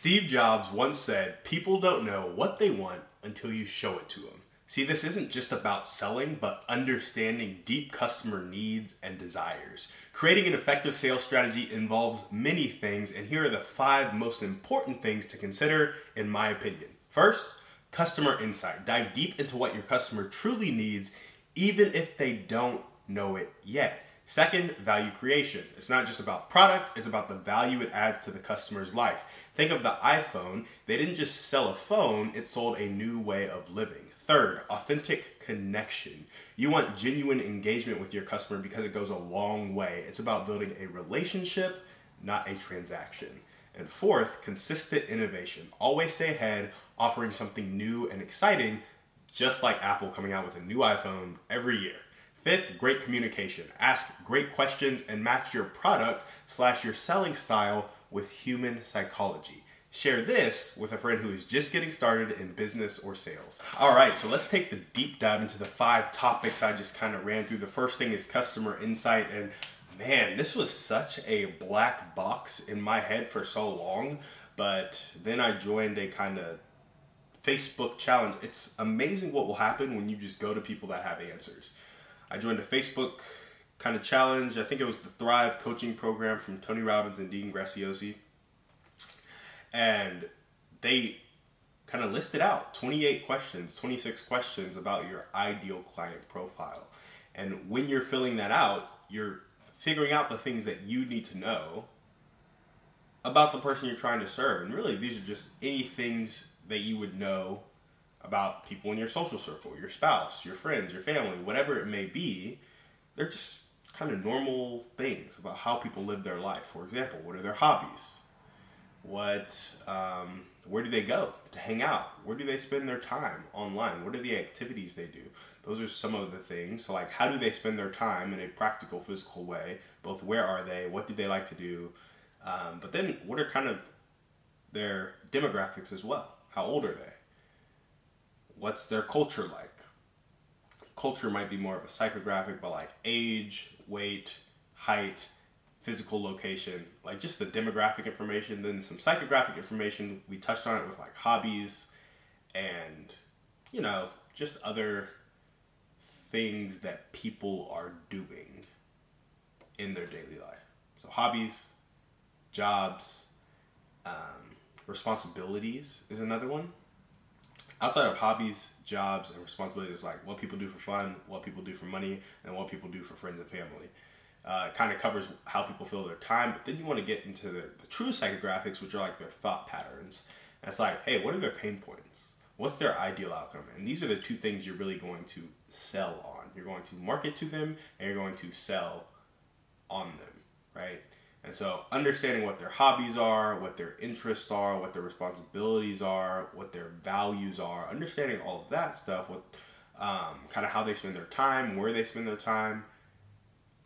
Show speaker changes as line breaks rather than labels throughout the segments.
Steve Jobs once said, People don't know what they want until you show it to them. See, this isn't just about selling, but understanding deep customer needs and desires. Creating an effective sales strategy involves many things, and here are the five most important things to consider, in my opinion. First, customer insight. Dive deep into what your customer truly needs, even if they don't know it yet. Second, value creation. It's not just about product, it's about the value it adds to the customer's life. Think of the iPhone. They didn't just sell a phone, it sold a new way of living. Third, authentic connection. You want genuine engagement with your customer because it goes a long way. It's about building a relationship, not a transaction. And fourth, consistent innovation. Always stay ahead, offering something new and exciting, just like Apple coming out with a new iPhone every year. Fifth, great communication. Ask great questions and match your product slash your selling style with human psychology. Share this with a friend who is just getting started in business or sales. All right, so let's take the deep dive into the five topics I just kind of ran through. The first thing is customer insight. And man, this was such a black box in my head for so long. But then I joined a kind of Facebook challenge. It's amazing what will happen when you just go to people that have answers. I joined a Facebook kind of challenge. I think it was the Thrive coaching program from Tony Robbins and Dean Graziosi. And they kind of listed out 28 questions, 26 questions about your ideal client profile. And when you're filling that out, you're figuring out the things that you need to know about the person you're trying to serve. And really, these are just any things that you would know about people in your social circle, your spouse, your friends, your family, whatever it may be. They're just kind of normal things about how people live their life. For example, what are their hobbies? What, um, where do they go to hang out? Where do they spend their time online? What are the activities they do? Those are some of the things. So, like, how do they spend their time in a practical, physical way? Both where are they? What do they like to do? Um, but then, what are kind of their demographics as well? How old are they? what's their culture like? Culture might be more of a psychographic, but like age, weight, height, physical location, like just the demographic information, then some psychographic information. We touched on it with like hobbies and, you know, just other things that people are doing in their daily life. So, hobbies, jobs, um, responsibilities is another one outside of hobbies, jobs, and responsibilities, like what people do for fun, what people do for money, and what people do for friends and family. Uh, it kind of covers how people fill their time, but then you want to get into the, the true psychographics, which are like their thought patterns. And it's like, hey, what are their pain points? What's their ideal outcome? And these are the two things you're really going to sell on. You're going to market to them, and you're going to sell on them, right? And so, understanding what their hobbies are, what their interests are, what their responsibilities are, what their values are, understanding all of that stuff, what um, kind of how they spend their time, where they spend their time.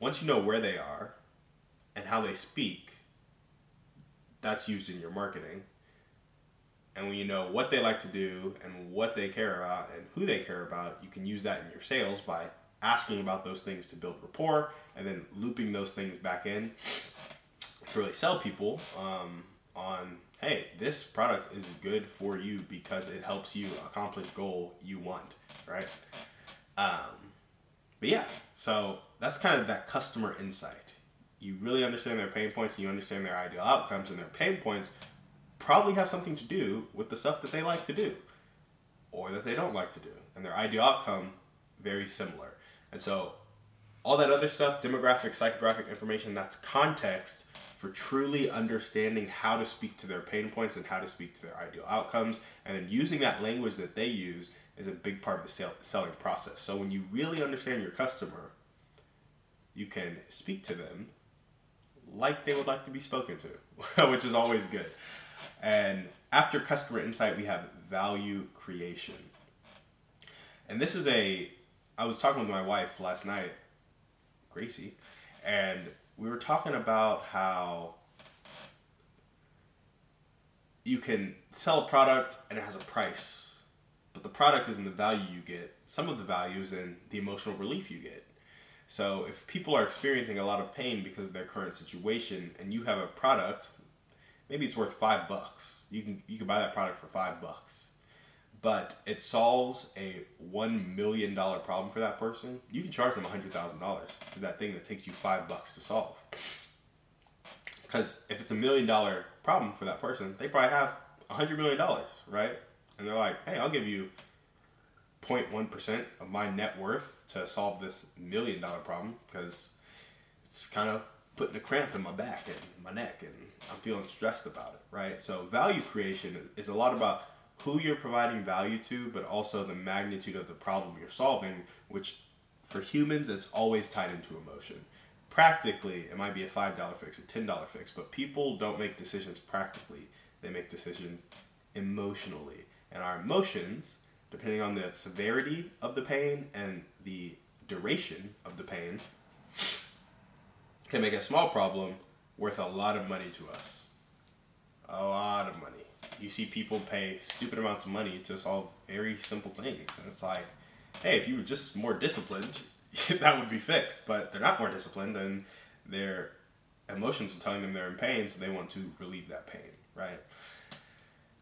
Once you know where they are and how they speak, that's used in your marketing. And when you know what they like to do and what they care about and who they care about, you can use that in your sales by asking about those things to build rapport and then looping those things back in to really sell people um, on hey this product is good for you because it helps you accomplish goal you want right? Um, but yeah so that's kind of that customer insight. You really understand their pain points and you understand their ideal outcomes and their pain points probably have something to do with the stuff that they like to do or that they don't like to do and their ideal outcome very similar. And so all that other stuff demographic psychographic information that's context for truly understanding how to speak to their pain points and how to speak to their ideal outcomes. And then using that language that they use is a big part of the sale, selling process. So when you really understand your customer, you can speak to them like they would like to be spoken to, which is always good. And after customer insight, we have value creation. And this is a, I was talking with my wife last night, Gracie, and we were talking about how you can sell a product and it has a price, but the product isn't the value you get. Some of the value is in the emotional relief you get. So if people are experiencing a lot of pain because of their current situation and you have a product maybe it's worth five bucks. You can you can buy that product for five bucks, but it solves a one million dollar problem for that person. You can charge them hundred thousand dollars for that thing that takes you five bucks to solve. Because if it's a million dollar problem for that person, they probably have a hundred million dollars, right? And they're like, hey, I'll give you 0.1% of my net worth to solve this million dollar problem because it's kind of putting a cramp in my back and my neck and I'm feeling stressed about it, right? So value creation is a lot about who you're providing value to, but also the magnitude of the problem you're solving, which for humans, it's always tied into emotion. Practically, it might be a $5 fix, a $10 fix, but people don't make decisions practically. They make decisions emotionally. And our emotions, depending on the severity of the pain and the duration of the pain, can make a small problem worth a lot of money to us. A lot of money. You see people pay stupid amounts of money to solve very simple things. And it's like, hey, if you were just more disciplined, that would be fixed. But they're not more disciplined, and their emotions are telling them they're in pain, so they want to relieve that pain, right?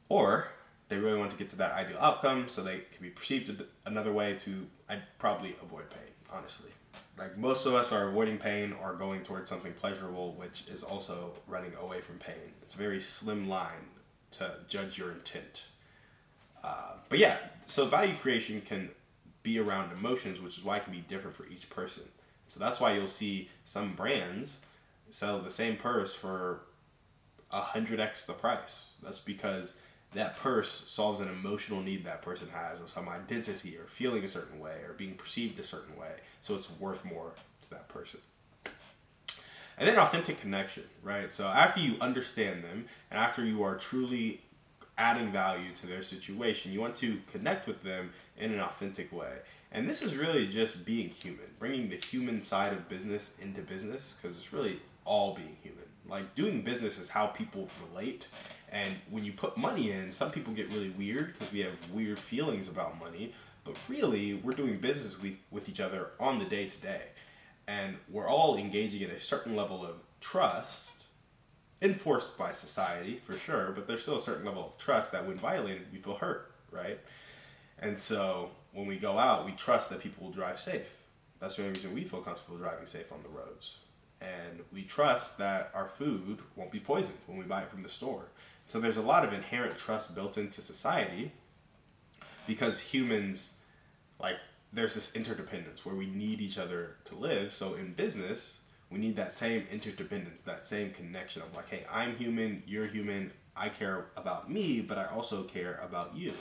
Or they really want to get to that ideal outcome, so they can be perceived another way to I'd probably avoid pain, honestly. Like most of us are avoiding pain or going towards something pleasurable, which is also running away from pain. It's a very slim line to judge your intent. Uh, but yeah, so value creation can be around emotions, which is why it can be different for each person. So that's why you'll see some brands sell the same purse for a hundred x the price. That's because that purse solves an emotional need that person has of some identity or feeling a certain way or being perceived a certain way. So it's worth more to that person. And then authentic connection, right? So after you understand them and after you are truly adding value to their situation, you want to connect with them in an authentic way. And this is really just being human, bringing the human side of business into business because it's really all being human. Like doing business is how people relate and when you put money in, some people get really weird because we have weird feelings about money. But really, we're doing business with, with each other on the day to day. And we're all engaging in a certain level of trust, enforced by society for sure, but there's still a certain level of trust that when violated, we feel hurt, right? And so when we go out, we trust that people will drive safe. That's the only reason we feel comfortable driving safe on the roads. And we trust that our food won't be poisoned when we buy it from the store. So there's a lot of inherent trust built into society because humans, like, there's this interdependence where we need each other to live. So in business, we need that same interdependence, that same connection of like, hey, I'm human, you're human, I care about me, but I also care about you.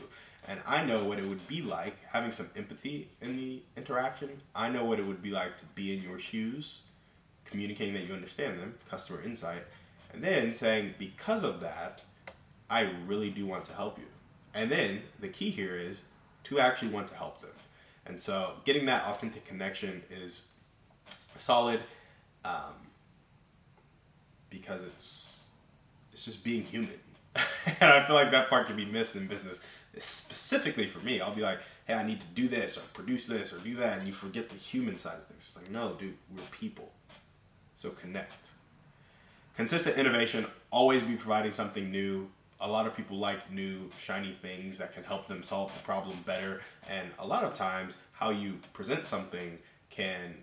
And I know what it would be like having some empathy in the interaction. I know what it would be like to be in your shoes, communicating that you understand them, customer insight, and then saying, because of that, I really do want to help you. And then the key here is to actually want to help them. And so getting that authentic connection is solid um, because it's it's just being human. and I feel like that part can be missed in business. Specifically for me, I'll be like, hey, I need to do this or produce this or do that, and you forget the human side of things. It's like, no, dude, we're people. So connect. Consistent innovation, always be providing something new, a lot of people like new shiny things that can help them solve the problem better and a lot of times how you present something can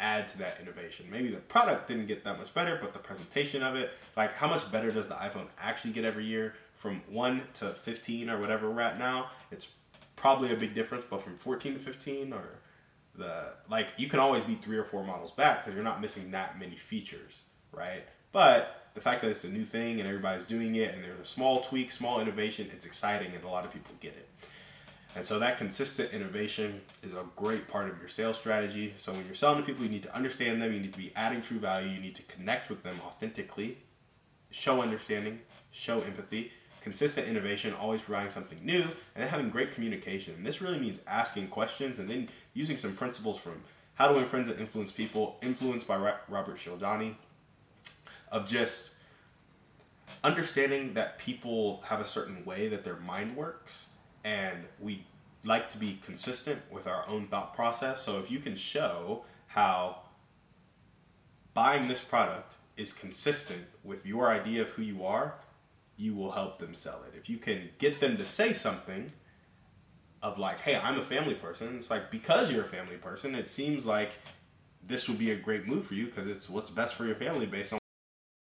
add to that innovation. Maybe the product didn't get that much better but the presentation of it like how much better does the iphone actually get every year? From 1 to 15 or whatever we're at now it's probably a big difference but from 14 to 15 or the like you can always be three or four models back because you're not missing that many features right? But the fact that it's a new thing and everybody's doing it and there's a small tweak, small innovation, it's exciting and a lot of people get it. And so that consistent innovation is a great part of your sales strategy. So when you're selling to people, you need to understand them, you need to be adding true value, you need to connect with them authentically, show understanding, show empathy, consistent innovation, always providing something new, and then having great communication. And this really means asking questions and then using some principles from How to Win Friends and Influence People, influenced by Robert Cialdini, of just understanding that people have a certain way that their mind works and we like to be consistent with our own thought process. So if you can show how buying this product is consistent with your idea of who you are, you will help them sell it. If you can get them to say something of like, "Hey, I'm a family person." It's like because you're a family person, it seems like this would be a great move for you because it's what's best for your family based on